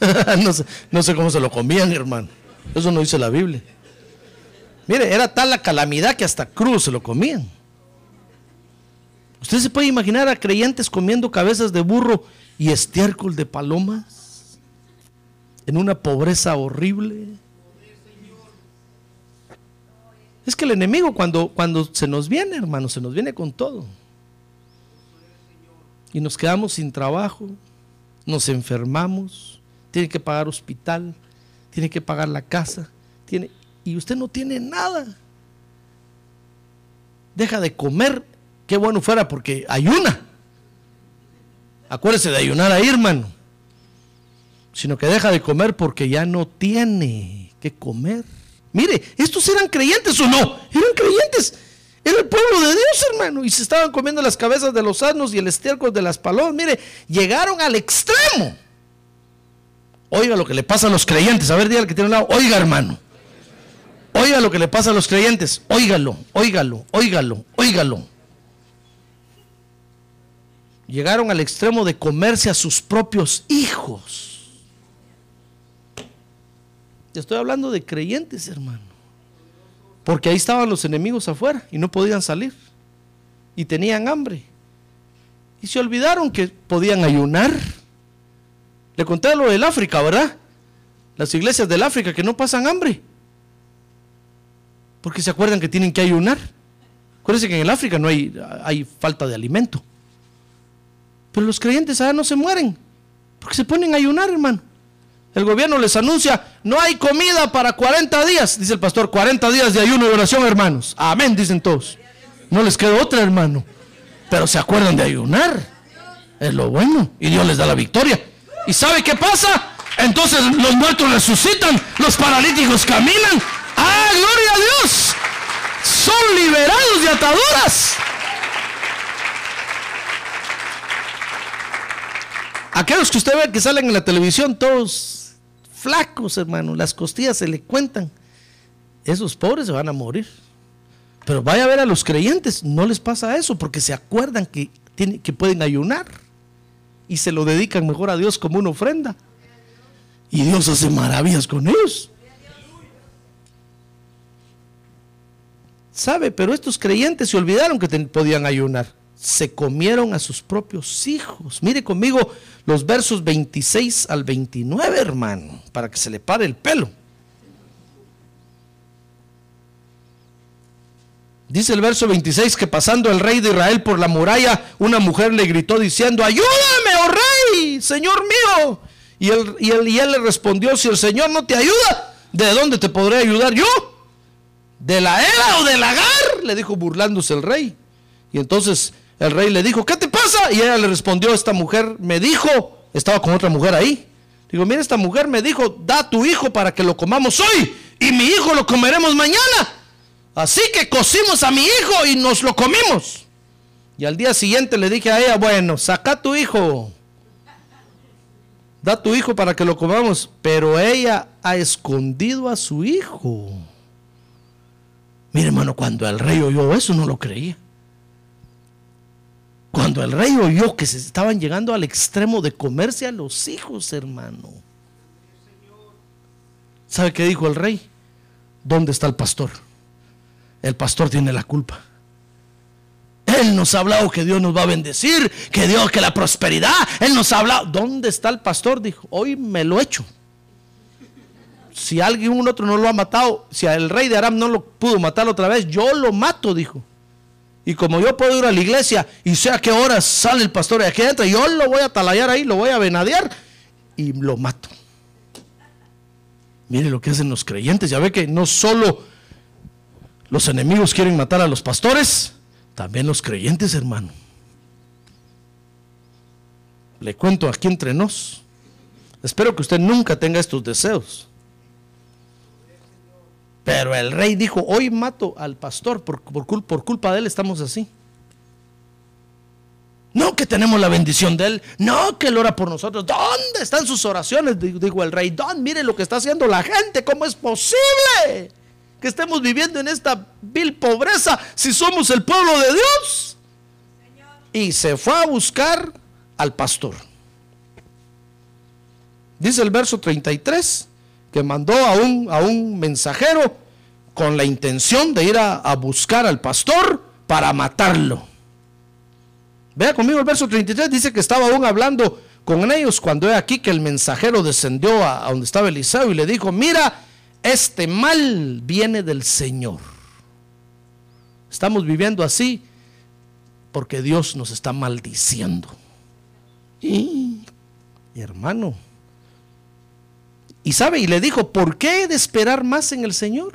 (laughs) no, sé, no sé cómo se lo comían, hermano. Eso no dice la Biblia. Mire, era tal la calamidad que hasta cruz se lo comían. ¿Usted se puede imaginar a creyentes comiendo cabezas de burro y estiércol de palomas? En una pobreza horrible. Es que el enemigo cuando, cuando se nos viene, hermano, se nos viene con todo. Y nos quedamos sin trabajo, nos enfermamos, tiene que pagar hospital, tiene que pagar la casa, tiene, y usted no tiene nada. Deja de comer, qué bueno fuera porque ayuna. Acuérdese de ayunar ahí, hermano. Sino que deja de comer porque ya no tiene que comer. Mire, ¿estos eran creyentes o no? Eran creyentes. Era el pueblo de Dios, hermano. Y se estaban comiendo las cabezas de los asnos y el estiércol de las palomas. Mire, llegaron al extremo. Oiga lo que le pasa a los creyentes. A ver, dígale que tiene un lado. Oiga, hermano. Oiga lo que le pasa a los creyentes. Óigalo, óigalo, óigalo, óigalo. Llegaron al extremo de comerse a sus propios hijos. Estoy hablando de creyentes, hermano. Porque ahí estaban los enemigos afuera y no podían salir. Y tenían hambre. Y se olvidaron que podían ayunar. Le conté lo del África, ¿verdad? Las iglesias del África que no pasan hambre. Porque se acuerdan que tienen que ayunar. Acuérdense que en el África no hay, hay falta de alimento. Pero los creyentes allá no se mueren. Porque se ponen a ayunar, hermano. El gobierno les anuncia, no hay comida para 40 días. Dice el pastor, 40 días de ayuno y oración, hermanos. Amén, dicen todos. No les queda otra, hermano. Pero se acuerdan de ayunar. Es lo bueno. Y Dios les da la victoria. ¿Y sabe qué pasa? Entonces los muertos resucitan, los paralíticos caminan. ¡Ah, gloria a Dios! Son liberados de ataduras. Aquellos que usted ve que salen en la televisión, todos flacos, hermano, las costillas se le cuentan. Esos pobres se van a morir. Pero vaya a ver a los creyentes, no les pasa eso, porque se acuerdan que, tienen, que pueden ayunar y se lo dedican mejor a Dios como una ofrenda. Y Dios hace maravillas con ellos. ¿Sabe? Pero estos creyentes se olvidaron que podían ayunar. Se comieron a sus propios hijos. Mire conmigo los versos 26 al 29, hermano, para que se le pare el pelo. Dice el verso 26 que pasando el rey de Israel por la muralla, una mujer le gritó diciendo, ayúdame, oh rey, señor mío. Y él, y él, y él le respondió, si el Señor no te ayuda, ¿de dónde te podré ayudar yo? ¿De la era o del agar? Le dijo burlándose el rey. Y entonces el rey le dijo, ¿qué te pasa? Y ella le respondió, esta mujer me dijo, estaba con otra mujer ahí. Digo, mira, esta mujer me dijo, da tu hijo para que lo comamos hoy y mi hijo lo comeremos mañana. Así que cocimos a mi hijo y nos lo comimos. Y al día siguiente le dije a ella, bueno, saca a tu hijo. Da tu hijo para que lo comamos. Pero ella ha escondido a su hijo. Mire, hermano, cuando el rey oyó eso, no lo creía. Cuando el rey oyó que se estaban llegando al extremo de comerse a los hijos, hermano. ¿Sabe qué dijo el rey? ¿Dónde está el pastor? El pastor tiene la culpa. Él nos ha hablado que Dios nos va a bendecir, que Dios, que la prosperidad. Él nos ha hablado. ¿Dónde está el pastor? Dijo, hoy me lo echo. Si alguien otro no lo ha matado, si el rey de Aram no lo pudo matar otra vez, yo lo mato, dijo. Y como yo puedo ir a la iglesia y sé a qué horas sale el pastor y aquí entra, yo lo voy a talayar ahí, lo voy a venadear y lo mato. Mire lo que hacen los creyentes. Ya ve que no solo los enemigos quieren matar a los pastores, también los creyentes, hermano. Le cuento aquí entre nos. Espero que usted nunca tenga estos deseos. Pero el rey dijo, hoy mato al pastor, por, por, culpa de él estamos así. No que tenemos la bendición de él, no que él ora por nosotros. ¿Dónde están sus oraciones? Dijo el rey, Don, mire lo que está haciendo la gente, ¿cómo es posible que estemos viviendo en esta vil pobreza si somos el pueblo de Dios? Y se fue a buscar al pastor. Dice el verso 33 que mandó a un, a un mensajero con la intención de ir a, buscar al pastor para matarlo. Vea conmigo el verso 33, dice que estaba aún hablando con ellos cuando he aquí que el mensajero descendió a, a donde estaba Eliseo y le dijo, mira, este mal viene del Señor. Estamos viviendo así porque Dios nos está maldiciendo. Y, hermano, y sabe, y le dijo, ¿por qué de esperar más en el Señor?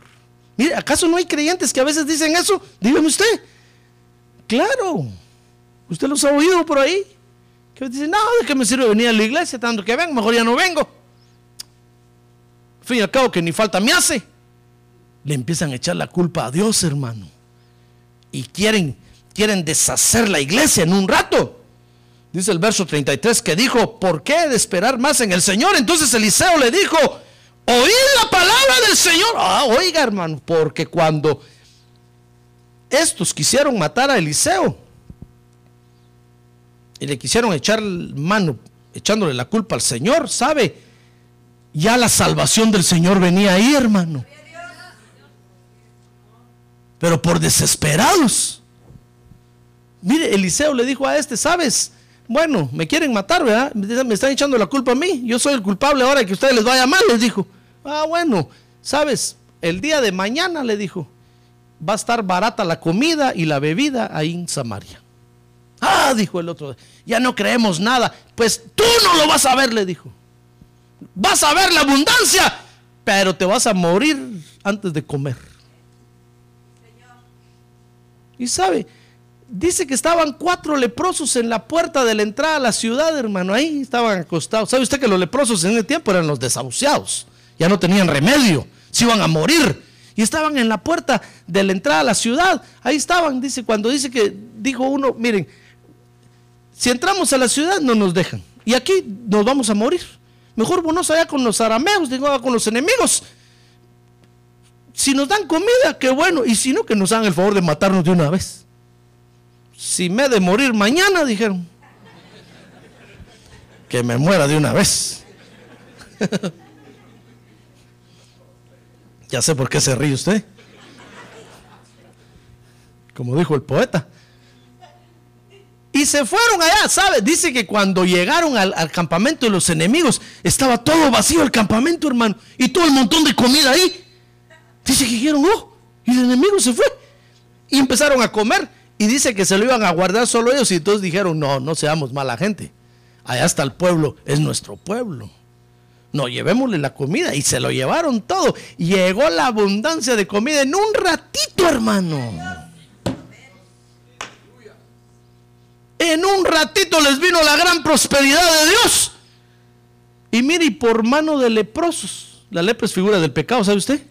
Mire, ¿acaso no hay creyentes que a veces dicen eso? Dígame usted. Claro, usted los ha oído por ahí. Que dicen, no, ¿de qué me sirve venir a la iglesia tanto que vengo? Mejor ya no vengo. Al fin y al cabo que ni falta me hace. Le empiezan a echar la culpa a Dios, hermano. Y quieren, quieren deshacer la iglesia en un rato. Dice el verso 33 que dijo, ¿por qué de esperar más en el Señor? Entonces Eliseo le dijo, oíd la palabra del Señor. Ah, oiga hermano, porque cuando estos quisieron matar a Eliseo y le quisieron echar mano, echándole la culpa al Señor, ¿sabe? Ya la salvación del Señor venía ahí, hermano. Pero por desesperados. Mire, Eliseo le dijo a este, ¿sabes? Bueno, me quieren matar, ¿verdad? Me están echando la culpa a mí. Yo soy el culpable ahora que ustedes les vaya mal, les dijo. Ah, bueno, sabes, el día de mañana le dijo, va a estar barata la comida y la bebida ahí en Samaria. Ah, dijo el otro, ya no creemos nada. Pues tú no lo vas a ver, le dijo. Vas a ver la abundancia, pero te vas a morir antes de comer. Y sabe, Dice que estaban cuatro leprosos en la puerta de la entrada a la ciudad, hermano. Ahí estaban acostados. ¿Sabe usted que los leprosos en ese tiempo eran los desahuciados? Ya no tenían remedio, se iban a morir. Y estaban en la puerta de la entrada a la ciudad. Ahí estaban, dice, cuando dice que dijo uno, miren, si entramos a la ciudad no nos dejan. Y aquí nos vamos a morir. Mejor vamos allá con los arameos, digo, con los enemigos. Si nos dan comida, qué bueno. Y si no, que nos hagan el favor de matarnos de una vez si me he de morir mañana, dijeron, que me muera de una vez. (laughs) ya sé por qué se ríe usted. Como dijo el poeta. Y se fueron allá, ¿sabe? Dice que cuando llegaron al, al, campamento de los enemigos, estaba todo vacío el campamento, hermano. Y todo el montón de comida ahí. Dice que dijeron, oh, y el enemigo se fue. Y empezaron a comer. Y dice que se lo iban a guardar solo ellos y entonces dijeron, no, no seamos mala gente. Allá está el pueblo, es nuestro pueblo. No, llevémosle la comida y se lo llevaron todo. Llegó la abundancia de comida en un ratito, hermano. En un ratito les vino la gran prosperidad de Dios. Y mire, por mano de leprosos, la lepra es figura del pecado, ¿sabe usted?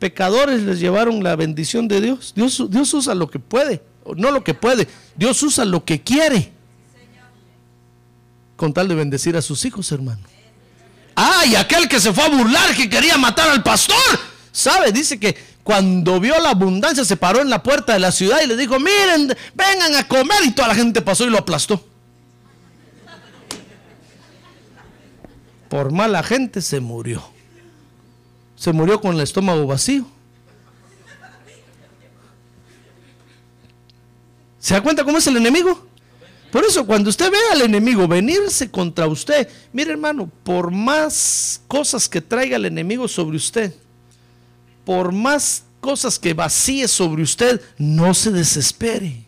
Pecadores les llevaron la bendición de Dios. Dios, Dios usa lo que puede, no lo que puede, Dios usa lo que quiere. Con tal de bendecir a sus hijos, hermano. Ah, y aquel que se fue a burlar, que quería matar al pastor. ¿Sabe? Dice que cuando vio la abundancia se paró en la puerta de la ciudad y le dijo, miren, vengan a comer. Y toda la gente pasó y lo aplastó. Por mala gente se murió. Se murió con el estómago vacío. ¿Se da cuenta cómo es el enemigo? Por eso, cuando usted ve al enemigo venirse contra usted, mire hermano, por más cosas que traiga el enemigo sobre usted, por más cosas que vacíe sobre usted, no se desespere.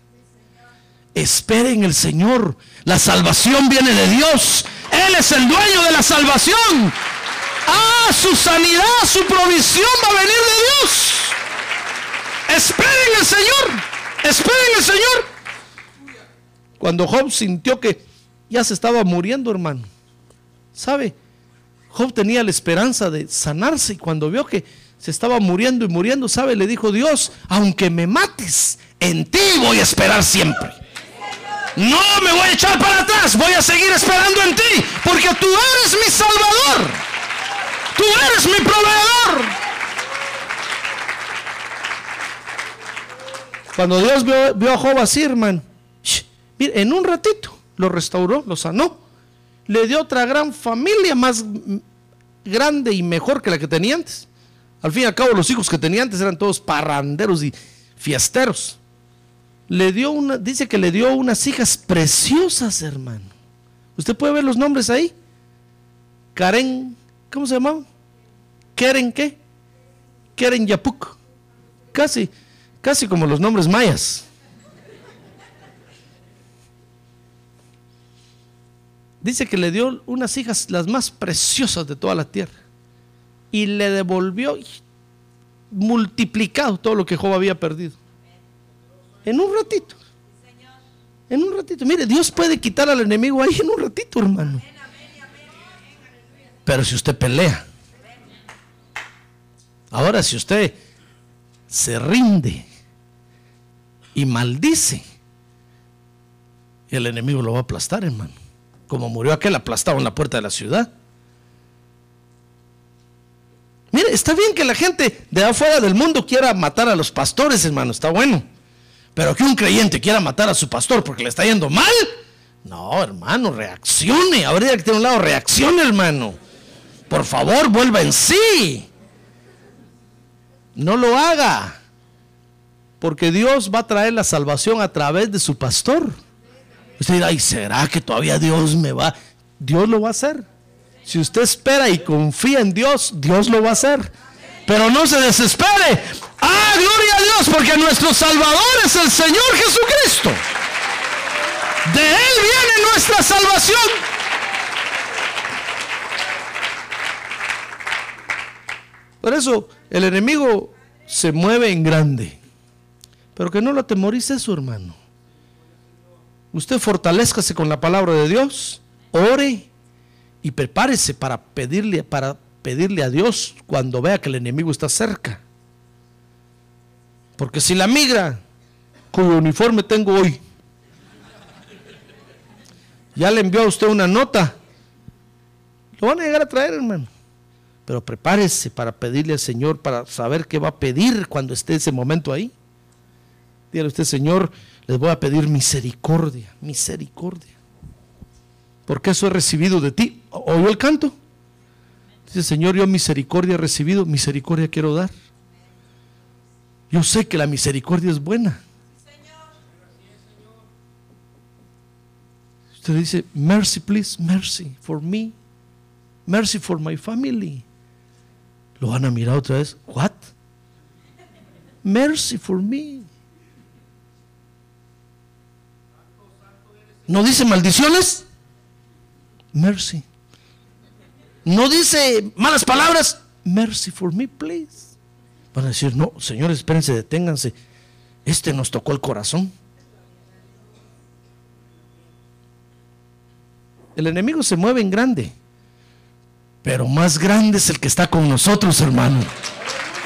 Espere en el Señor. La salvación viene de Dios. Él es el dueño de la salvación. Ah, su sanidad, su provisión va a venir de Dios. Esperen en el Señor. Esperen en el Señor. Cuando Job sintió que ya se estaba muriendo, hermano. ¿Sabe? Job tenía la esperanza de sanarse y cuando vio que se estaba muriendo y muriendo, ¿sabe? Le dijo Dios, aunque me mates, en ti voy a esperar siempre. No me voy a echar para atrás, voy a seguir esperando en ti, porque tú eres mi salvador. Tú eres mi proveedor. Cuando Dios vio, a Job así, hermano, en un ratito lo restauró, lo sanó. Le dio otra gran familia más grande y mejor que la que tenía antes. Al fin y al cabo, los hijos que tenía antes eran todos parranderos y fiesteros. Le dio una, dice que le dio unas hijas preciosas, hermano. Usted puede ver los nombres ahí. Karen, ¿cómo se llamaba? Keren qué? Keren Yapuk. Casi, casi como los nombres mayas. dice que le dio unas hijas las más preciosas de toda la tierra y le devolvió multiplicado todo lo que Job había perdido. En un ratito. En un ratito. Mire, Dios puede quitar al enemigo ahí en un ratito, hermano. Pero si usted pelea. Ahora, si usted se rinde y maldice, el enemigo lo va a aplastar, hermano como murió aquel aplastado en la puerta de la ciudad. Mire, está bien que la gente de afuera del mundo quiera matar a los pastores, hermano, está bueno. Pero que un creyente quiera matar a su pastor porque le está yendo mal. No, hermano, reaccione. Habría que tener un lado, reaccione, hermano. Por favor, vuelva en sí. No lo haga. Porque Dios va a traer la salvación a través de su pastor. Usted dirá, ¿y será que todavía Dios me va? Dios lo va a hacer. Si usted espera y confía en Dios, Dios lo va a hacer. Pero no se desespere. Ah, gloria a Dios, porque nuestro Salvador es el Señor Jesucristo. De Él viene nuestra salvación. Por eso el enemigo se mueve en grande. Pero que no lo atemorice su hermano. Usted fortalezcase con la palabra de Dios, ore y prepárese para pedirle, para pedirle a Dios cuando vea que el enemigo está cerca. Porque si la migra cuyo uniforme tengo hoy ya le envió a usted una nota, lo van a llegar a traer, hermano. Pero prepárese para pedirle al Señor, para saber qué va a pedir cuando esté ese momento ahí. Dígale usted, Señor, les voy a pedir misericordia, misericordia. Porque eso he recibido de ti. ¿Oyó el canto? Dice, Señor, yo misericordia he recibido, misericordia quiero dar. Yo sé que la misericordia es buena. Usted dice, mercy, please, mercy for me. Mercy for my family. Lo van a mirar otra vez. What? Mercy for me. ¿No dice maldiciones? Mercy. ¿No dice malas palabras? Mercy for me, please. Van a decir, no, señores, espérense, deténganse. Este nos tocó el corazón. El enemigo se mueve en grande, pero más grande es el que está con nosotros, hermano.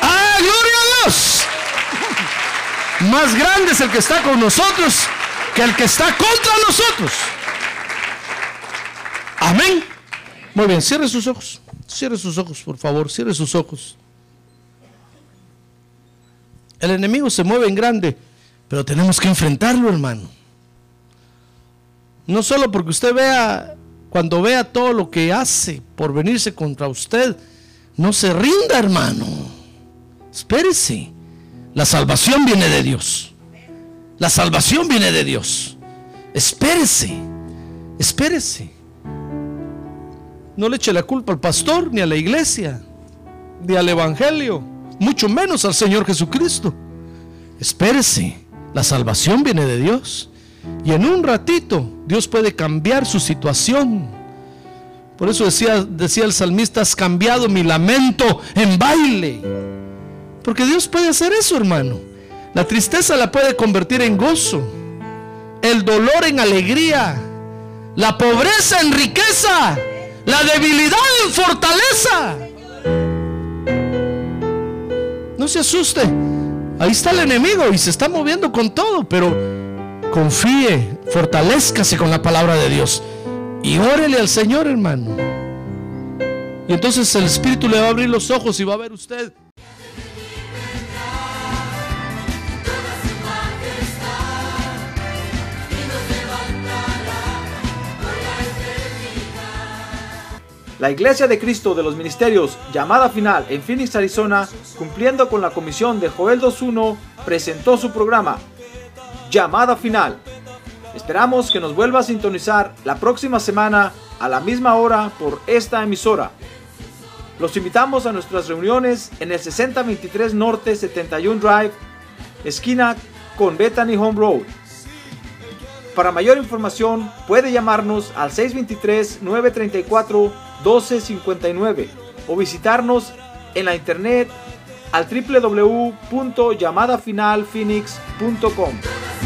¡Ah, gloria! Más grande es el que está con nosotros que el que está contra nosotros. Amén. Muy bien, cierre sus ojos. Cierre sus ojos, por favor, cierre sus ojos. El enemigo se mueve en grande, pero tenemos que enfrentarlo, hermano. No solo porque usted vea, cuando vea todo lo que hace por venirse contra usted, no se rinda, hermano. Espérese. La salvación viene de Dios. La salvación viene de Dios. Espérese. Espérese. No le eche la culpa al pastor, ni a la iglesia, ni al evangelio, mucho menos al Señor Jesucristo. Espérese. La salvación viene de Dios. Y en un ratito Dios puede cambiar su situación. Por eso decía, decía el salmista, has cambiado mi lamento en baile. Porque Dios puede hacer eso, hermano. La tristeza la puede convertir en gozo. El dolor en alegría. La pobreza en riqueza. La debilidad en fortaleza. No se asuste. Ahí está el enemigo y se está moviendo con todo, pero confíe, fortalezcase con la palabra de Dios y órele al Señor, hermano. Y entonces el Espíritu le va a abrir los ojos y va a ver usted. La Iglesia de Cristo de los Ministerios, llamada final en Phoenix, Arizona, cumpliendo con la comisión de Joel 2.1, presentó su programa, Llamada Final. Esperamos que nos vuelva a sintonizar la próxima semana a la misma hora por esta emisora. Los invitamos a nuestras reuniones en el 6023 Norte 71 Drive, esquina con Bethany Home Road. Para mayor información puede llamarnos al 623-934-1259 o visitarnos en la internet al www.llamadafinalphoenix.com.